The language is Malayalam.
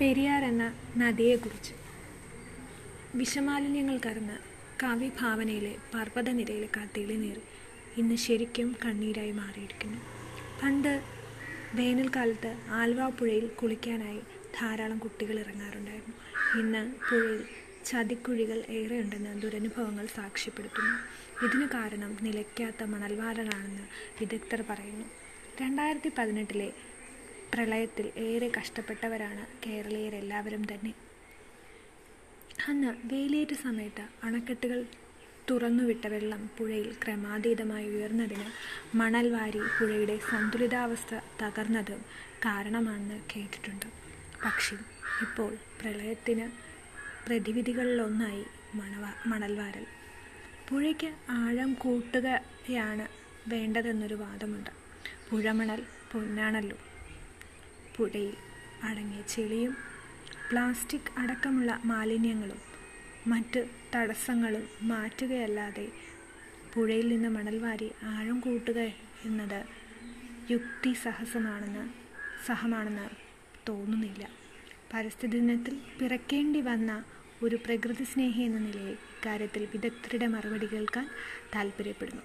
പെരിയാർ എന്ന നദിയെക്കുറിച്ച്. വിഷമാലിന്യങ്ങൾ കറന്ന് കാവ്യഭാവനയിലെ പർവതനിരയിലെ കത്തിളി നീർ ഇന്ന് ശരിക്കും കണ്ണീരായി മാറിയിരിക്കുന്നു. പണ്ട് വേനൽക്കാലത്ത് ആൽവ പുഴയിൽ കുളിക്കാനായി ധാരാളം കുട്ടികൾ ഇറങ്ങാറുണ്ടായിരുന്നു. ഇന്ന് പുഴയിൽ ചതിക്കുഴികൾ ഏറെയുണ്ടെന്ന് ദുരനുഭവങ്ങൾ സാക്ഷ്യപ്പെടുത്തുന്നു. ഇതിനു കാരണം നിലയ്ക്കാത്ത മണൽവാരലാണെന്ന് വിദഗ്ധർ പറയുന്നു. രണ്ടായിരത്തി പതിനെട്ടിലെ പ്രളയത്തിൽ ഏറെ കഷ്ടപ്പെട്ടവരാണ് കേരളീയരെല്ലാവരും തന്നെ. അന്ന് വേലിയേറ്റ സമയത്ത് അണക്കെട്ടുകൾ തുറന്നുവിട്ട വെള്ളം പുഴയിൽ ക്രമാതീതമായി ഉയർന്നതിന് മണൽ വാരി പുഴയുടെ സന്തുലിതാവസ്ഥ തകർന്നതും കാരണമാണെന്ന് കേട്ടിട്ടുണ്ട്. പക്ഷേ ഇപ്പോൾ പ്രളയത്തിന് പ്രതിവിധികളിലൊന്നായി മണവാ മണൽവാരൽ. പുഴയ്ക്ക് ആഴം കൂട്ടുകയാണ് വേണ്ടതെന്നൊരു വാദമുണ്ട്. പുഴമണൽ പൊന്നാണല്ലോ. പുഴയിൽ അടങ്ങിയ ചെളിയും പ്ലാസ്റ്റിക് അടക്കമുള്ള മാലിന്യങ്ങളും മറ്റ് തടസ്സങ്ങളും മാറ്റുകയല്ലാതെ പുഴയിൽ നിന്ന് മണൽ വാരി ആഴം കൂട്ടുക എന്നത് യുക്തിസഹസമാണെന്ന് സഹമാണെന്ന് തോന്നുന്നില്ല. പരിസ്ഥിതി ദിനത്തിൽ പിറക്കേണ്ടി വന്ന ഒരു പ്രകൃതി സ്നേഹി എന്ന നിലയിൽ ഇക്കാര്യത്തിൽ വിദഗ്ധരുടെ മറുപടി കേൾക്കാൻ താല്പര്യപ്പെടുന്നു